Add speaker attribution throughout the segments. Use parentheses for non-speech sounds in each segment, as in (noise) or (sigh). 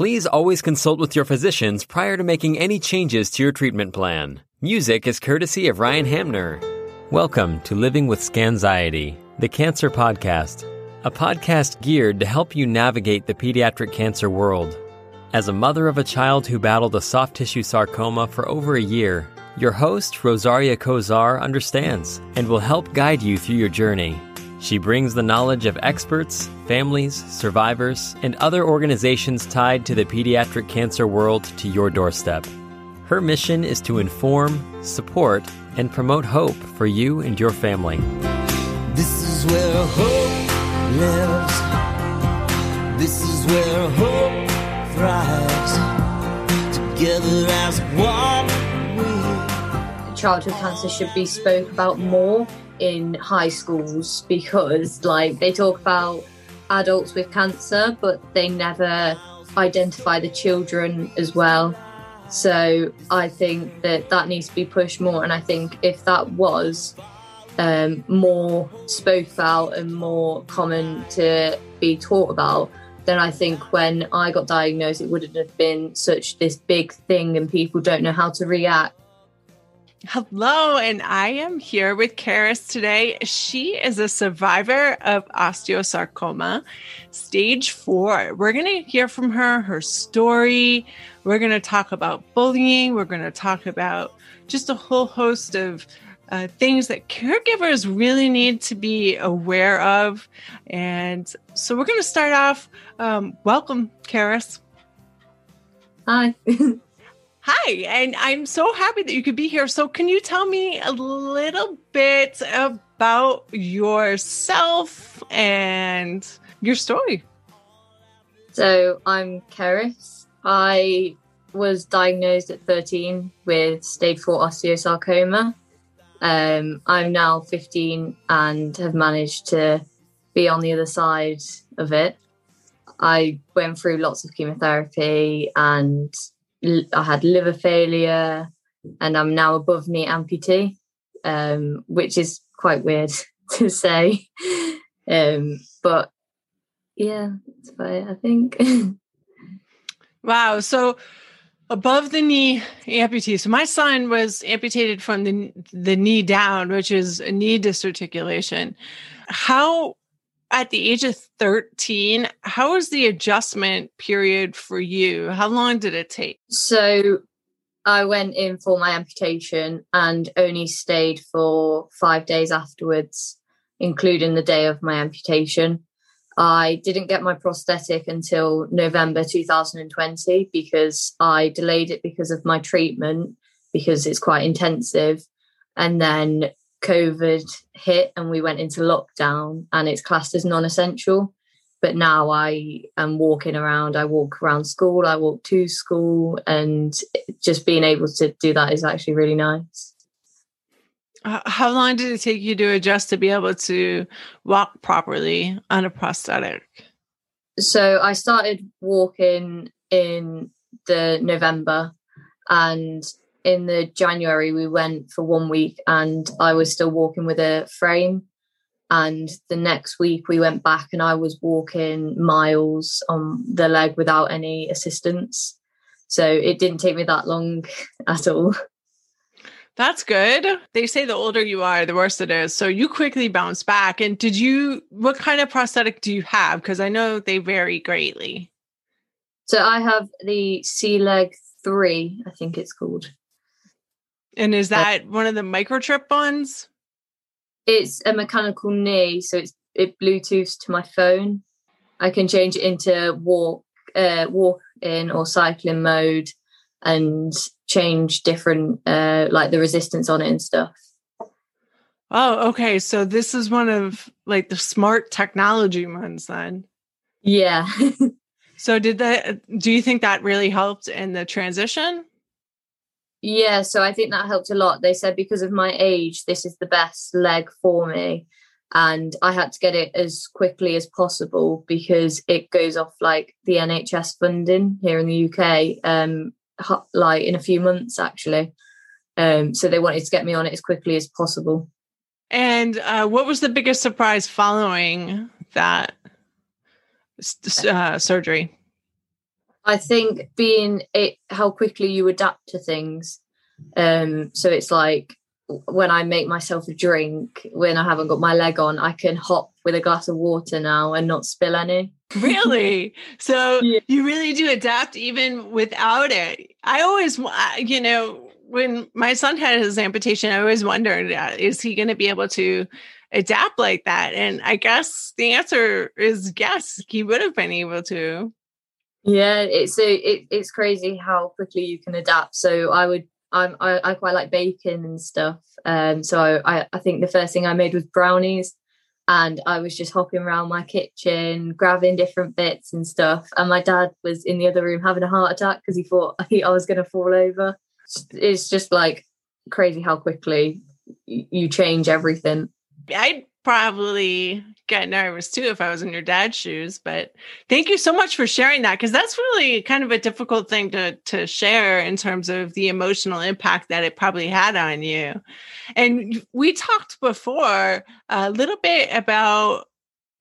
Speaker 1: Please always consult with your physicians prior to making any changes to your treatment plan. Music is courtesy of Ryan Hamner. Welcome to Living with Scanxiety, the Cancer Podcast, a podcast geared to help you navigate the pediatric cancer world. As a mother of a child who battled a soft tissue sarcoma for over a year, your host, Rosaria Kozar, understands and will help guide you through your journey. She brings the knowledge of experts, families, survivors, and other organizations tied to the pediatric cancer world to your doorstep. Her mission is to inform, support, and promote hope for you and your family.
Speaker 2: This is where hope lives. This is where hope thrives. Together as one we.
Speaker 3: childhood cancer should be spoke about more in high schools because like they talk about adults with cancer but they never identify the children as well. So i think that that needs to be pushed more. And i think if that was um, more spoke about and more common to be taught about then i think when i got diagnosed it wouldn't have been such this big thing and people don't know how to react
Speaker 4: Hello, and I am here with Cerys today. She is a survivor of osteosarcoma, stage four. We're going to hear from her, her story. We're going to talk about bullying. We're going to talk about just a whole host of uh, things that caregivers really need to be aware of. And so we're going to start off. Um, welcome, Cerys.
Speaker 3: hi (laughs)
Speaker 4: Hi, and I'm so happy that you could be here. So, can you tell me a little bit about yourself and your story?
Speaker 3: So I'm Cerys. I was diagnosed at 13 with stage 4 osteosarcoma. Um, I'm now 15 and have managed to be on the other side of it. I went through lots of chemotherapy and I had liver failure, and I'm now above knee amputee, um, which is quite weird (laughs) to say. Um, but yeah, that's fine, I think. (laughs)
Speaker 4: Wow. So, above the knee amputee. So, my son was amputated from the, the knee down, which is a knee disarticulation. How, at the age of 13, how was the adjustment period for you? How long did it take?
Speaker 3: so I went in for my amputation and only stayed for five days afterwards, including the day of my amputation. I didn't get my prosthetic until November 2020 because I delayed it because of my treatment, because it's quite intensive. And then COVID hit and we went into lockdown and it's classed as non essential. But now I am walking around, I walk around school, I walk to school, and just being able to do that is actually really nice.
Speaker 4: How long did it take you to adjust to be able to walk properly on a prosthetic?
Speaker 3: so I started walking in the November and in the January we went for one week and I was still walking with a frame and the next week we went back and I was walking miles on the leg without any assistance so it didn't take me that long (laughs) at all
Speaker 4: That's good. They say the older you are, the worse it is. So you quickly bounce back. And did you, what kind of prosthetic do you have? Because I know they vary greatly.
Speaker 3: so I have the C leg 3 I think it's called
Speaker 4: And is that one of the microchip ones?
Speaker 3: it's a mechanical knee, so it's it Bluetooths to my phone. I can change it into walk, uh, walk in or cycling mode, and change different uh, like the resistance on it and stuff.
Speaker 4: Oh, okay. So this is one of like the smart technology ones then.
Speaker 3: Yeah, (laughs)
Speaker 4: So did that, do you think that really helped in the transition?
Speaker 3: Yeah. So I think that helped a lot. They said because of my age, this is the best leg for me. And I had to get it as quickly as possible because it goes off like the NHS funding here in the UK, um, like in a few months actually. Um, so they wanted to get me on it as quickly as possible.
Speaker 4: And uh, what was the biggest surprise following that uh, surgery?
Speaker 3: I think being it how quickly you adapt to things. Um, so it's like when I make myself a drink when I haven't got my leg on, I can hop with a glass of water now and not spill any.
Speaker 4: Really? (laughs) So
Speaker 3: Yeah.
Speaker 4: you really do adapt even without it. I always, you know, when my son had his amputation, I always wondered, uh, is he going to be able to adapt like that? And I guess the answer is yes, he would have been able to.
Speaker 3: Yeah, it's a, it, it's crazy how quickly you can adapt. So I would I'm, I I quite like bacon and stuff. Um, so I I think the first thing I made was brownies, and I was just hopping around my kitchen, grabbing different bits and stuff. And my dad was in the other room having a heart attack because he thought I (laughs) think I was going to fall over. It's just like crazy how quickly you change everything.
Speaker 4: I'd probably get nervous too if I was in your dad's shoes. But thank you so much for sharing that because that's really kind of a difficult thing to to share in terms of the emotional impact that it probably had on you. And we talked before a little bit about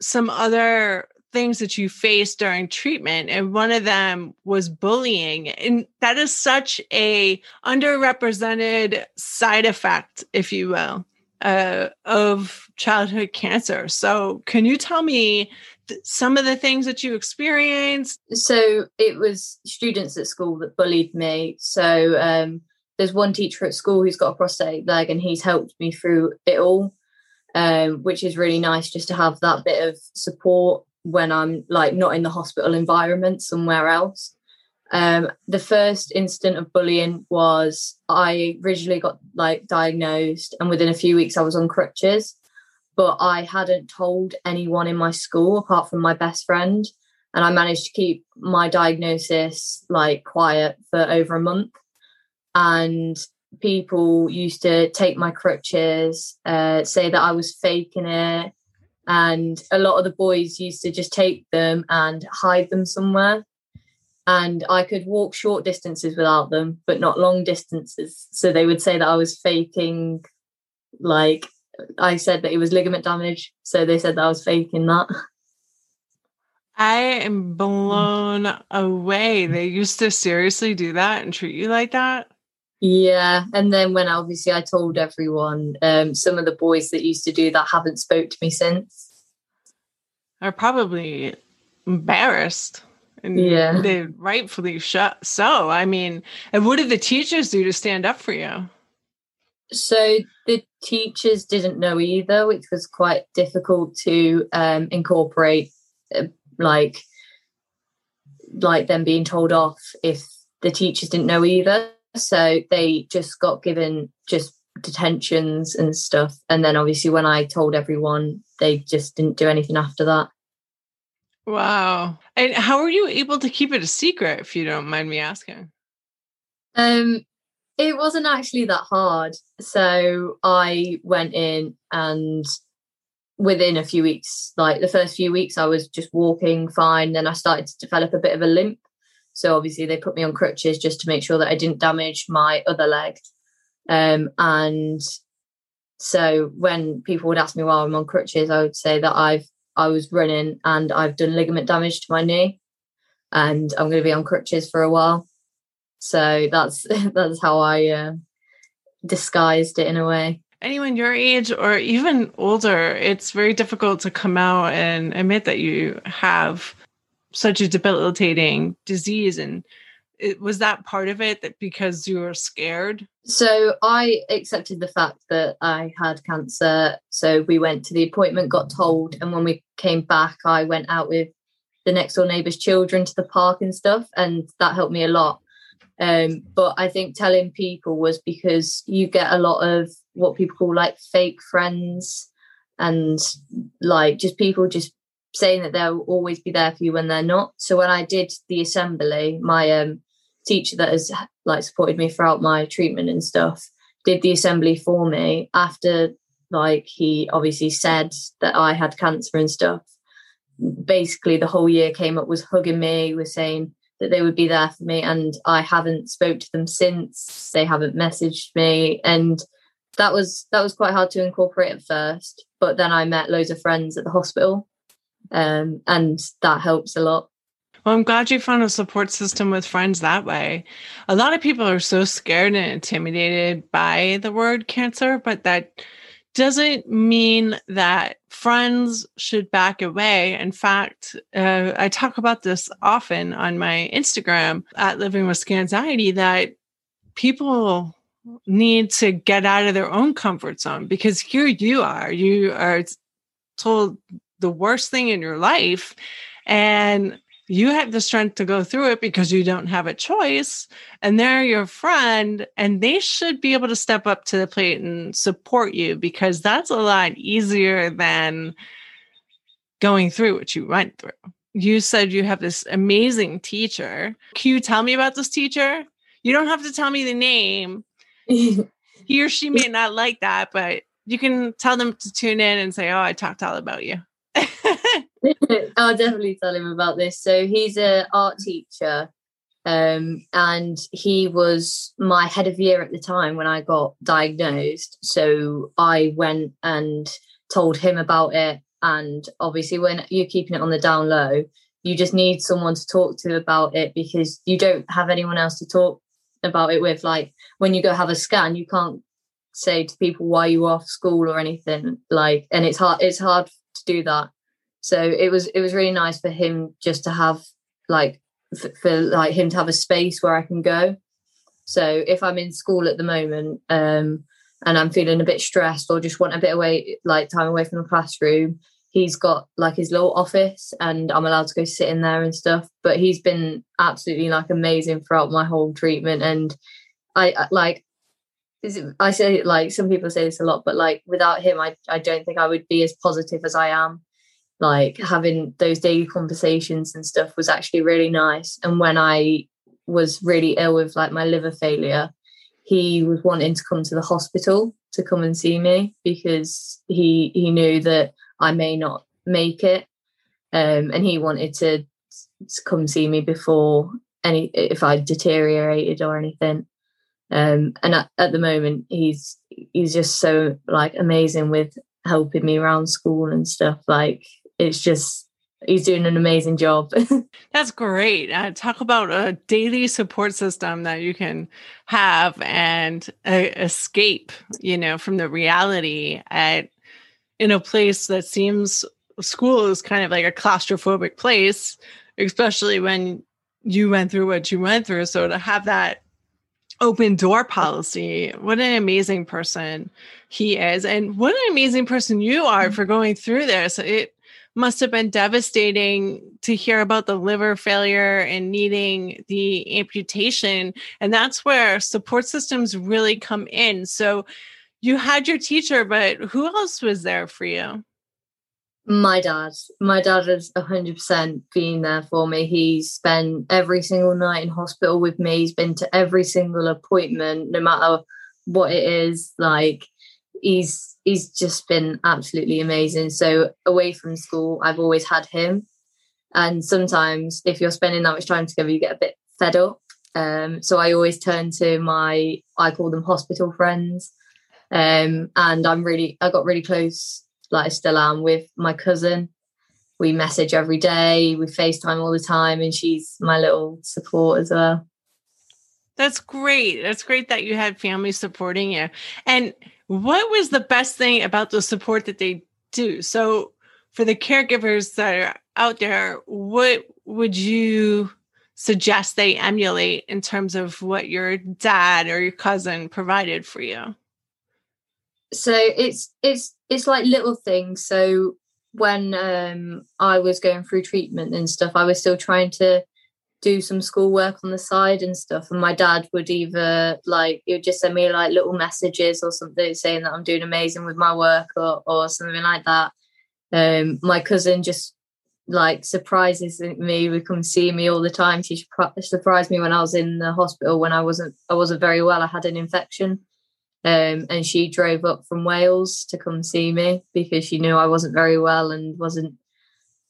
Speaker 4: some other things that you faced during treatment and one of them was bullying and that is such a underrepresented side effect if you will uh, of childhood cancer. So, can you tell me th- some of the things that you experienced?
Speaker 3: so it was students at school that bullied me. So um, there's one teacher at school who's got a prosthetic leg, and he's helped me through it all, um, which is really nice just to have that bit of support when I'm like not in the hospital environment somewhere else. Um, the first incident of bullying was I originally got like diagnosed, and within a few weeks I was on crutches, but I hadn't told anyone in my school apart from my best friend and I managed to keep my diagnosis like quiet for over a month. And people used to take my crutches, uh, say that I was faking it, and a lot of the boys used to just take them and hide them somewhere. And I could walk short distances without them, but not long distances. So they would say that I was faking, like I said that it was ligament damage. So they said that I was faking that.
Speaker 4: I am blown away. They used to seriously do that and treat you like that.
Speaker 3: Yeah, and then when obviously I told everyone, um, some of the boys that used to do that haven't spoke to me since.
Speaker 4: Are probably embarrassed. And
Speaker 3: Yeah.
Speaker 4: they rightfully sh- so. I mean, and what did the teachers do to stand up for you?
Speaker 3: So the teachers didn't know either, which was quite difficult to um, incorporate, uh, like like them being told off if the teachers didn't know either. So they just got given just detentions and stuff, and then obviously when I told everyone, they just didn't do anything after that.
Speaker 4: Wow. And how were you able to keep it a secret, if you don't mind me asking?
Speaker 3: Um, it wasn't actually that hard. So I went in and within a few weeks, like the first few weeks, I was just walking fine. Then I started to develop a bit of a limp. So obviously they put me on crutches just to make sure that I didn't damage my other leg. Um, and so when people would ask me why I'm on crutches, I would say that I've I was running and I've done ligament damage to my knee, and I'm going to be on crutches for a while. So that's (laughs) that's how I uh, disguised it in a way.
Speaker 4: anyone your age or even older, it's very difficult to come out and admit that you have such a debilitating disease. And it, was that part of it that because you were scared?
Speaker 3: So I accepted the fact that I had cancer. So we went to the appointment, got told, and when we came back, I went out with the next door neighbour's children to the park and stuff, and that helped me a lot. Um, but I think telling people was because you get a lot of what people call like fake friends, and like just people just saying that they'll always be there for you when they're not. So when I did the assembly, my um, teacher that has like supported me throughout my treatment and stuff did the assembly for me after like he obviously said that I had cancer and stuff. Basically, the whole year came up was hugging me, was saying that they would be there for me, and I haven't spoke to them since. They haven't messaged me, and that was that was quite hard to incorporate at first. But then I met loads of friends at the hospital, um, and that helps a lot.
Speaker 4: Well, I'm glad you found a support system with friends that way. A lot of people are so scared and intimidated by the word cancer, but that doesn't mean that friends should back away. In fact, uh, I talk about this often on my Instagram at Living with Scanxiety that people need to get out of their own comfort zone because here you are, you are told the worst thing in your life. And you have the strength to go through it because you don't have a choice and they're your friend and they should be able to step up to the plate and support you because that's a lot easier than going through what you went through. You said you have this amazing teacher. Can you tell me about this teacher? You don't have to tell me the name. He or she may not like that but you can tell them to tune in and say oh i talked all about you (laughs) (laughs)
Speaker 3: I'll definitely tell him about this. So he's an art teacher, um, and he was my head of year at the time when I got diagnosed. So I went and told him about it. And obviously, when you're keeping it on the down low, you just need someone to talk to about it because you don't have anyone else to talk about it with. Like when you go have a scan, you can't say to people why you off school or anything. Like, and it's hard. It's hard to do that so it was it was really nice for him just to have like for, for like him to have a space where I can go. So if I'm in school at the moment um, and I'm feeling a bit stressed or just want a bit away, like time away from the classroom, he's got like his little office and I'm allowed to go sit in there and stuff. But he's been absolutely like amazing throughout my whole treatment. And I like, it, I say like some people say this a lot, but like without him, I, I don't think I would be as positive as I am like having those daily conversations and stuff was actually really nice. And when i was really ill with like my liver failure he was wanting to come to the hospital to come and see me because he he knew that i may not make it. Um, and he wanted to, to come see me before any if i deteriorated or anything. Um, and at, at the moment he's he's just so like amazing with helping me around school and stuff like it's just he's doing an amazing job. (laughs)
Speaker 4: That's great. Uh, talk about a daily support system that you can have and uh, escape, you know, from the reality at in a place that seems school is kind of like a claustrophobic place, especially when you went through what you went through. So to have that open door policy, what an amazing person he is, and what an amazing person you are mm-hmm. for going through this. It must have been devastating to hear about the liver failure and needing the amputation. And that's where support systems really come in. So you had your teacher, but who else was there for you?
Speaker 3: My dad. My dad has 100% been there for me. He's spent every single night in hospital with me. He's been to every single appointment, no matter what it is. Like, he's he's just been absolutely amazing. So away from school, I've always had him. And sometimes if you're spending that much time together, you get a bit fed up. Um, so I always turn to my I call them hospital friends. Um, and I'm really I got really close, like I still am, with my cousin. We message every day, we FaceTime all the time, and she's my little support as well.
Speaker 4: That's great. That's great that you had family supporting you. And what was the best thing about the support that they do? So, for the caregivers that are out there, what would you suggest they emulate in terms of what your dad or your cousin provided for you?
Speaker 3: So it's it's it's like little things. So when um, I was going through treatment and stuff, I was still trying to do some schoolwork on the side and stuff. And my dad would either like he would just send me like little messages or something saying that I'm doing amazing with my work or or something like that. Um, my cousin just like surprises me would come see me all the time. She surprised me when I was in the hospital when I wasn't I wasn't very well. I had an infection. Um, and she drove up from Wales to come see me because she knew I wasn't very well and wasn't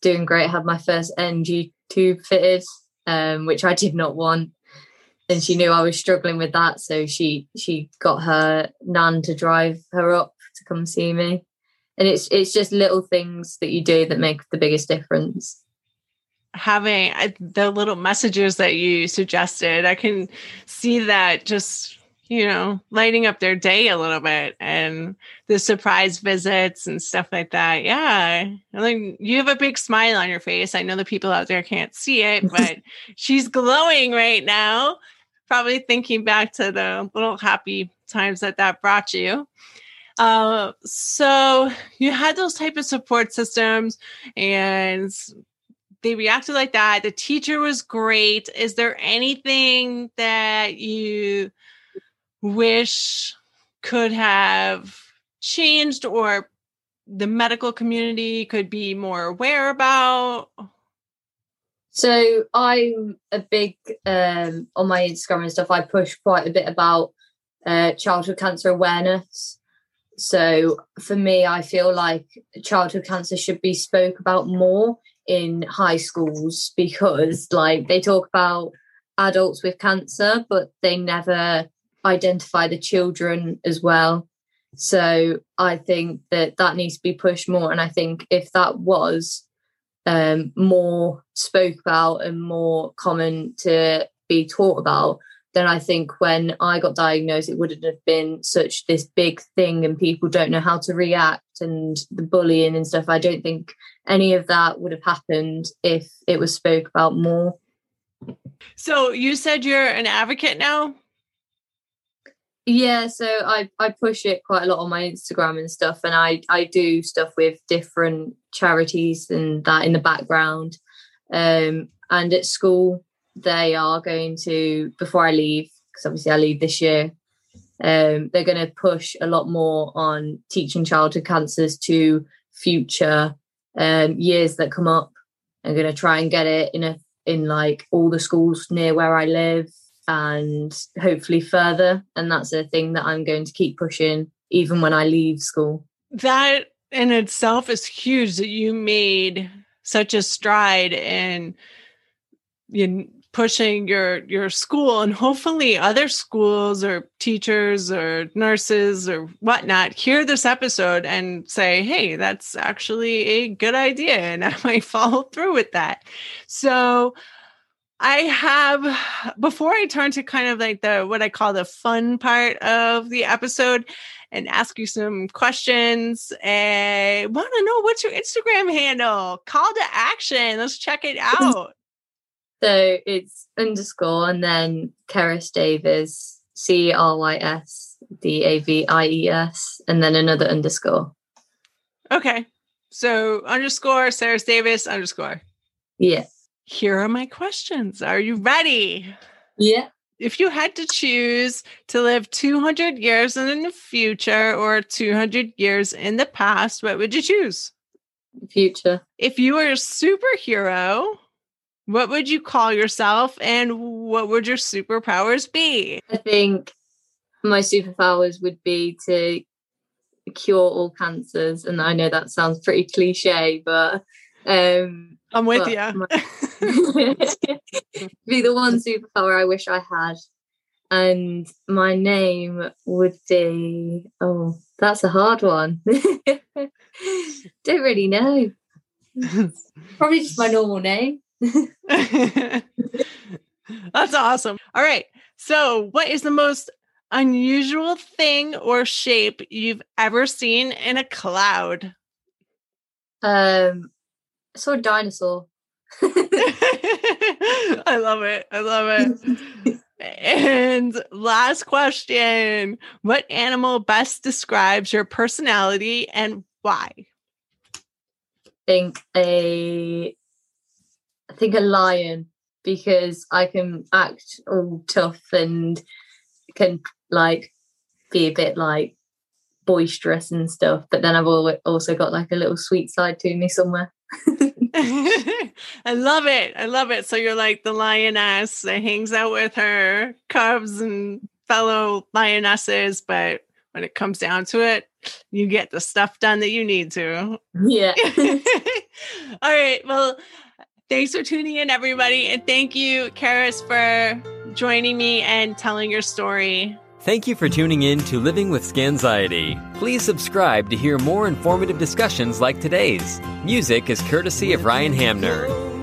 Speaker 3: doing great. I had my first NG tube fitted um, which I did not want. And she knew I was struggling with that, so she she got her nan to drive her up to come see me. And it's it's just little things that you do that make the biggest difference.
Speaker 4: having the little messages that you suggested. I can see that just you know lighting up their day a little bit and the surprise visits and stuff like that. Yeah, I think you have a big smile on your face. I know the people out there can't see it, (laughs) but she's glowing right now. Probably thinking back to the little happy times that that brought you. Uh, so you had those type of support systems and they reacted like that. The teacher was great. Is there anything that you wish could have changed or the medical community could be more aware about?
Speaker 3: So I'm a big um, on my Instagram and stuff. I push quite a bit about uh, childhood cancer awareness. So for me, I feel like childhood cancer should be spoke about more in high schools because, like, they talk about adults with cancer, but they never identify the children as well. So I think that that needs to be pushed more. And I think if that was um, more spoke about and more common to be taught about, then I think when I got diagnosed, it wouldn't have been such this big thing and people don't know how to react and the bullying and stuff. I don't think any of that would have happened if it was spoke about more.
Speaker 4: So you said you're an advocate now?
Speaker 3: Yeah, so I, I push it quite a lot on my Instagram and stuff, and I, I do stuff with different charities and that in the background. Um, and at school, they are going to before I leave because obviously I leave this year. Um, they're going to push a lot more on teaching childhood cancers to future um, years that come up. I'm going to try and get it in a in like all the schools near where I live and hopefully further. And that's a thing that I'm going to keep pushing even when I leave school.
Speaker 4: That in itself is huge that you made such a stride in in pushing your your school and hopefully other schools or teachers or nurses or whatnot hear this episode and say hey that's actually a good idea and (laughs) i might follow through with that so i have before i turn to kind of like the what i call the fun part of the episode and ask you some questions. I want to know what's your Instagram handle? Call to action. Let's check it out.
Speaker 3: So it's underscore and then Cerys Davies, C R Y S D A V I E S, and then another underscore.
Speaker 4: Okay. So underscore Cerys Davies underscore.
Speaker 3: Yeah.
Speaker 4: Here are my questions. Are you ready?
Speaker 3: Yeah.
Speaker 4: If you had to choose to live 200 years in the future or 200 years in the past, what would you choose?
Speaker 3: Future.
Speaker 4: If you were a superhero, what would you call yourself and what would your superpowers be?
Speaker 3: I think my superpowers would be to cure all cancers. And I know that sounds pretty cliche, but um
Speaker 4: I'm with you.
Speaker 3: My, (laughs) (laughs) be the one superpower I wish I had. And my name would be oh, that's a hard one. (laughs) Don't really know. Probably just my normal name.
Speaker 4: That's awesome. All right. So, what is the most unusual thing or shape you've ever seen in a cloud?
Speaker 3: Um, I saw a dinosaur. (laughs)
Speaker 4: I love it. I love it. and last question What animal best describes your personality and why?
Speaker 3: I think a I think a lion because I can act all tough and can like be a bit like boisterous and stuff. But then I've also got like a little sweet side to me somewhere. (laughs)
Speaker 4: I love it. I love it. So you're like the lioness that hangs out with her cubs and fellow lionesses, but when it comes down to it, you get the stuff done that you need to.
Speaker 3: Yeah. (laughs)
Speaker 4: All right. Well, Thanks for tuning in, everybody. And thank you, Cerys, for joining me and telling your story.
Speaker 1: Thank you for tuning in to Living with Scanxiety. Please subscribe to hear more informative discussions like today's. Music is courtesy of Ryan Hamner.